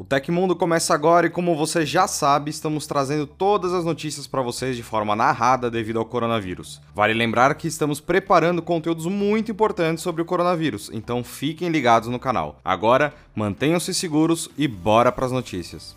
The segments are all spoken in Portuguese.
O Tecmundo começa agora e, como você já sabe, estamos trazendo todas as notícias para vocês de forma narrada devido ao coronavírus. Vale lembrar que estamos preparando conteúdos muito importantes sobre o coronavírus, então fiquem ligados no canal. Agora, mantenham-se seguros e bora para as notícias.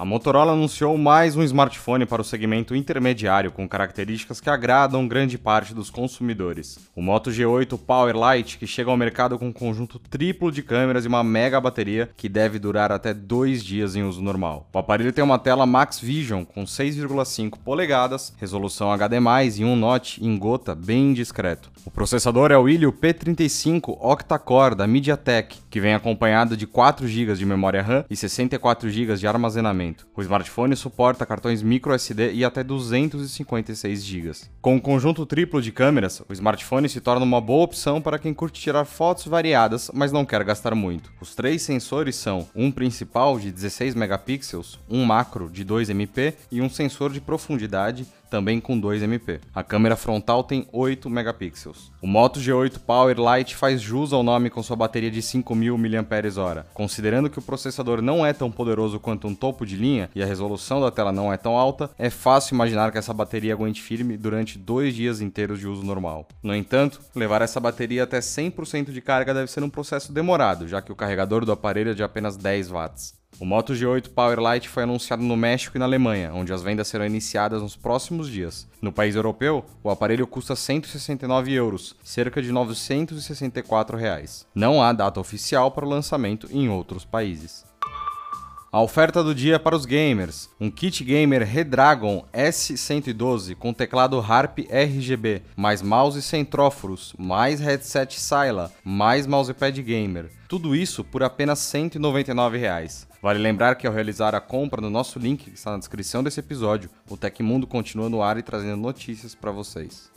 A Motorola anunciou mais um smartphone para o segmento intermediário com características que agradam grande parte dos consumidores. O Moto G8 Power Lite, que chega ao mercado com um conjunto triplo de câmeras e uma mega bateria que deve durar até dois dias em uso normal. O aparelho tem uma tela Max Vision com 6,5 polegadas, resolução HD+, e um notch em gota bem discreto. O processador é o Helio P35 octa-core da MediaTek, que vem acompanhado de 4 GB de memória RAM e 64 GB de armazenamento. O smartphone suporta cartões microSD e até 256 GB. Com um conjunto triplo de câmeras, o smartphone se torna uma boa opção para quem curte tirar fotos variadas, mas não quer gastar muito. Os três sensores são um principal de 16 megapixels, um macro de 2 MP e um sensor de profundidade também com 2 MP. A câmera frontal tem 8 megapixels. O Moto G8 Power Lite faz jus ao nome com sua bateria de 5000 mAh. Considerando que o processador não é tão poderoso quanto um topo de linha e a resolução da tela não é tão alta, é fácil imaginar que essa bateria aguente firme durante dois dias inteiros de uso normal. No entanto, levar essa bateria até 100% de carga deve ser um processo demorado, já que o carregador do aparelho é de apenas 10 watts. O Moto G8 Power Lite foi anunciado no México e na Alemanha, onde as vendas serão iniciadas nos próximos dias. No país europeu, o aparelho custa 169 euros, cerca de 964 reais. Não há data oficial para o lançamento em outros países. A oferta do dia para os gamers: um kit gamer Redragon S112 com teclado Harp RGB, mais mouse sem tróforos, mais headset Syla, mais mousepad gamer. Tudo isso por apenas 199 reais. Vale lembrar que ao realizar a compra no nosso link que está na descrição desse episódio, o Tecmundo continua no ar e trazendo notícias para vocês.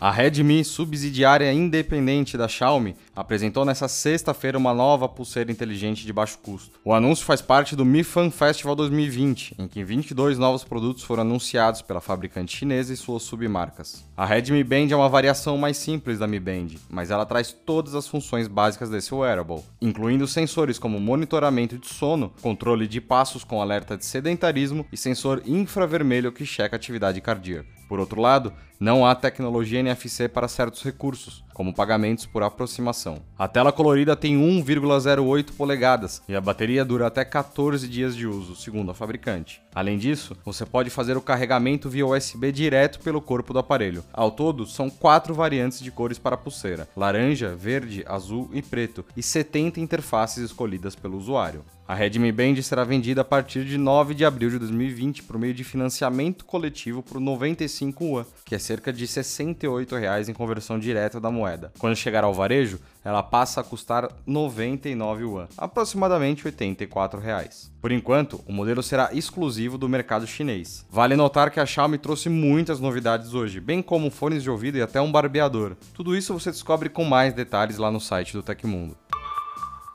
A Redmi, subsidiária independente da Xiaomi, apresentou nesta sexta-feira uma nova pulseira inteligente de baixo custo. O anúncio faz parte do Mi Fan Festival 2020, em que 22 novos produtos foram anunciados pela fabricante chinesa e suas submarcas. A Redmi Band é uma variação mais simples da Mi Band, mas ela traz todas as funções básicas desse wearable, incluindo sensores como monitoramento de sono, controle de passos com alerta de sedentarismo e sensor infravermelho que checa atividade cardíaca. Por outro lado, não há tecnologia NFC para certos recursos, como pagamentos por aproximação. A tela colorida tem 1,08 polegadas e a bateria dura até 14 dias de uso, segundo a fabricante. Além disso, você pode fazer o carregamento via USB direto pelo corpo do aparelho. Ao todo, são quatro variantes de cores para a pulseira: laranja, verde, azul e preto, e 70 interfaces escolhidas pelo usuário. A Redmi Band será vendida a partir de 9 de abril de 2020 por meio de financiamento coletivo por 95 yuan, que é cerca de 68 reais em conversão direta da moeda. Quando chegar ao varejo, ela passa a custar 99 yuan, aproximadamente 84 reais. Por enquanto, o modelo será exclusivo do mercado chinês. Vale notar que a Xiaomi trouxe muitas novidades hoje, bem como fones de ouvido e até um barbeador. Tudo isso você descobre com mais detalhes lá no site do Tecmundo.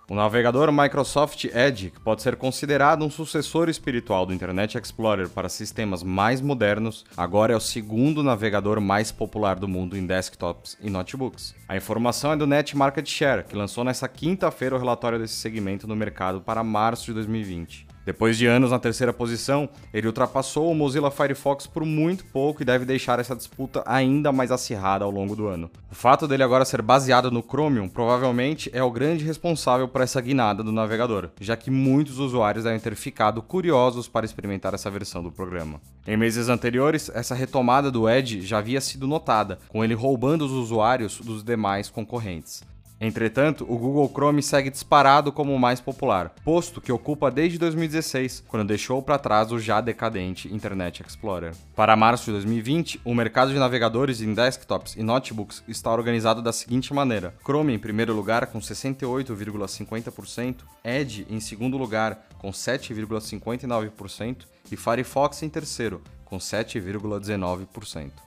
O navegador Microsoft Edge, que pode ser considerado um sucessor espiritual do Internet Explorer para sistemas mais modernos, agora é o segundo navegador mais popular do mundo em desktops e notebooks. A informação é do Net Market Share, que lançou nesta quinta-feira o relatório desse segmento no mercado para março de 2020. Depois de anos na terceira posição, ele ultrapassou o Mozilla Firefox por muito pouco e deve deixar essa disputa ainda mais acirrada ao longo do ano. O fato dele agora ser baseado no Chromium provavelmente é o grande responsável por essa guinada do navegador, já que muitos usuários devem ter ficado curiosos para experimentar essa versão do programa. Em meses anteriores, essa retomada do Edge já havia sido notada, com ele roubando os usuários dos demais concorrentes. Entretanto, o Google Chrome segue disparado como o mais popular, posto que ocupa desde 2016, quando deixou para trás o já decadente Internet Explorer. Para março de 2020, o mercado de navegadores em desktops e notebooks está organizado da seguinte maneira: Chrome em primeiro lugar com 68,50%, Edge em segundo lugar com 7,59% e Firefox em terceiro com 7,19%.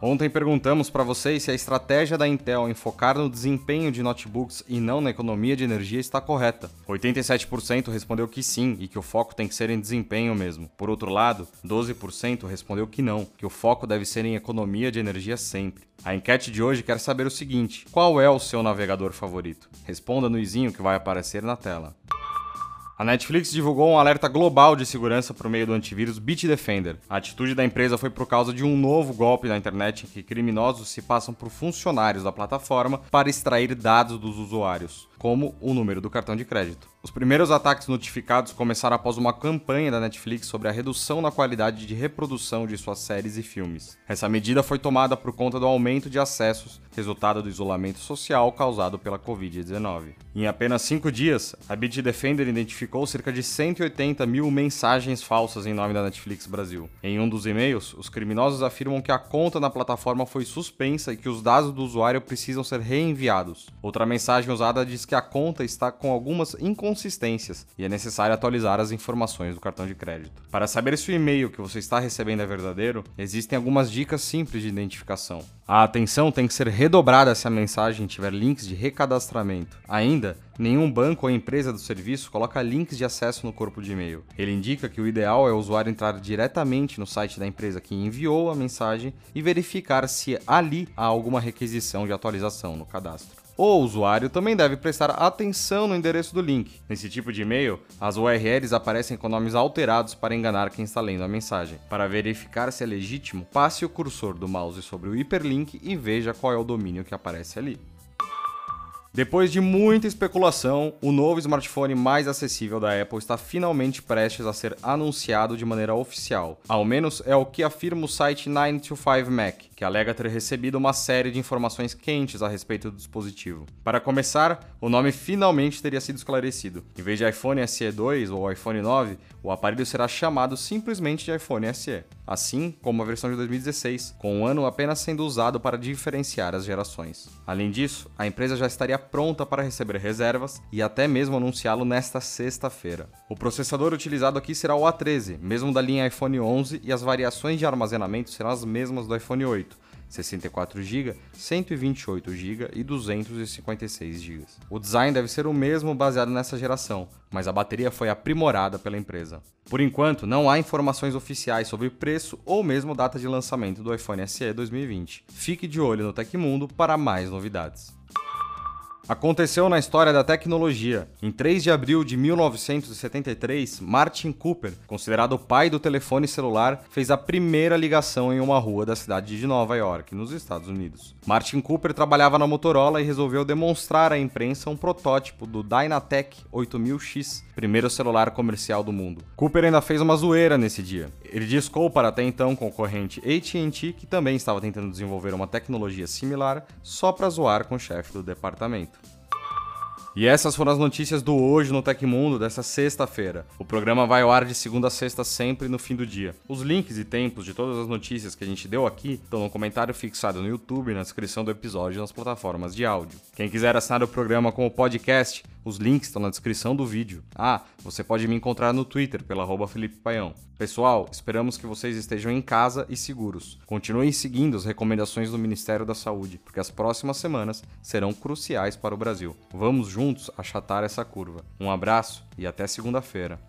Ontem perguntamos para vocês se a estratégia da Intel em focar no desempenho de notebooks e não na economia de energia está correta. 87% respondeu que sim e que o foco tem que ser em desempenho mesmo. Por outro lado, 12% respondeu que não, que o foco deve ser em economia de energia sempre. A enquete de hoje quer saber o seguinte: qual é o seu navegador favorito? Responda no izinho que vai aparecer na tela. A Netflix divulgou um alerta global de segurança por meio do antivírus Bitdefender. A atitude da empresa foi por causa de um novo golpe na internet em que criminosos se passam por funcionários da plataforma para extrair dados dos usuários, como o número do cartão de crédito. Os primeiros ataques notificados começaram após uma campanha da Netflix sobre a redução na qualidade de reprodução de suas séries e filmes. Essa medida foi tomada por conta do aumento de acessos, resultado do isolamento social causado pela Covid-19. Em apenas cinco dias, a Bitdefender identificou cerca de 180 mil mensagens falsas em nome da Netflix Brasil. Em um dos e-mails, os criminosos afirmam que a conta na plataforma foi suspensa e que os dados do usuário precisam ser reenviados. Outra mensagem usada diz que a conta está com algumas inconsistências e é necessário atualizar as informações do cartão de crédito. Para saber se o e-mail que você está recebendo é verdadeiro, existem algumas dicas simples de identificação. A atenção tem que ser redobrada se a mensagem tiver links de recadastramento. Ainda, nenhum banco ou empresa do serviço coloca links de acesso no corpo de e-mail. Ele indica que o ideal é o usuário entrar diretamente no site da empresa que enviou a mensagem e verificar se ali há alguma requisição de atualização no cadastro. O usuário também deve prestar atenção no endereço do link. Nesse tipo de e-mail, as URLs aparecem com nomes alterados para enganar quem está lendo a mensagem. Para verificar se é legítimo, passe o cursor do mouse sobre o hiperlink e veja qual é o domínio que aparece ali. Depois de muita especulação, o novo smartphone mais acessível da Apple está finalmente prestes a ser anunciado de maneira oficial. Ao menos é o que afirma o site 925Mac, que alega ter recebido uma série de informações quentes a respeito do dispositivo. Para começar, o nome finalmente teria sido esclarecido. Em vez de iPhone SE 2 ou iPhone 9, o aparelho será chamado simplesmente de iPhone SE, assim como a versão de 2016, com o ano apenas sendo usado para diferenciar as gerações. Além disso, a empresa já estaria pronta para receber reservas e até mesmo anunciá-lo nesta sexta-feira. O processador utilizado aqui será o A13, mesmo da linha iPhone 11, e as variações de armazenamento serão as mesmas do iPhone 8, 64 GB, 128 GB e 256 GB. O design deve ser o mesmo baseado nessa geração, mas a bateria foi aprimorada pela empresa. Por enquanto, não há informações oficiais sobre preço ou mesmo data de lançamento do iPhone SE 2020. Fique de olho no Tecmundo para mais novidades. Aconteceu na história da tecnologia. Em 3 de abril de 1973, Martin Cooper, considerado o pai do telefone celular, fez a primeira ligação em uma rua da cidade de Nova York, nos Estados Unidos. Martin Cooper trabalhava na Motorola e resolveu demonstrar à imprensa um protótipo do Dynatec 8000X, primeiro celular comercial do mundo. Cooper ainda fez uma zoeira nesse dia. Ele discou para até então concorrente AT&T que também estava tentando desenvolver uma tecnologia similar só para zoar com o chefe do departamento. E essas foram as notícias do Hoje no Tecmundo dessa sexta-feira. O programa vai ao ar de segunda a sexta sempre no fim do dia. Os links e tempos de todas as notícias que a gente deu aqui estão no comentário fixado no YouTube na descrição do episódio nas plataformas de áudio. Quem quiser assinar o programa como podcast, os links estão na descrição do vídeo. Ah, você pode me encontrar no Twitter pela arroba Felipe Paião. Pessoal, esperamos que vocês estejam em casa e seguros. Continuem seguindo as recomendações do Ministério da Saúde, porque as próximas semanas serão cruciais para o Brasil. Vamos juntos achatar essa curva. Um abraço e até segunda-feira.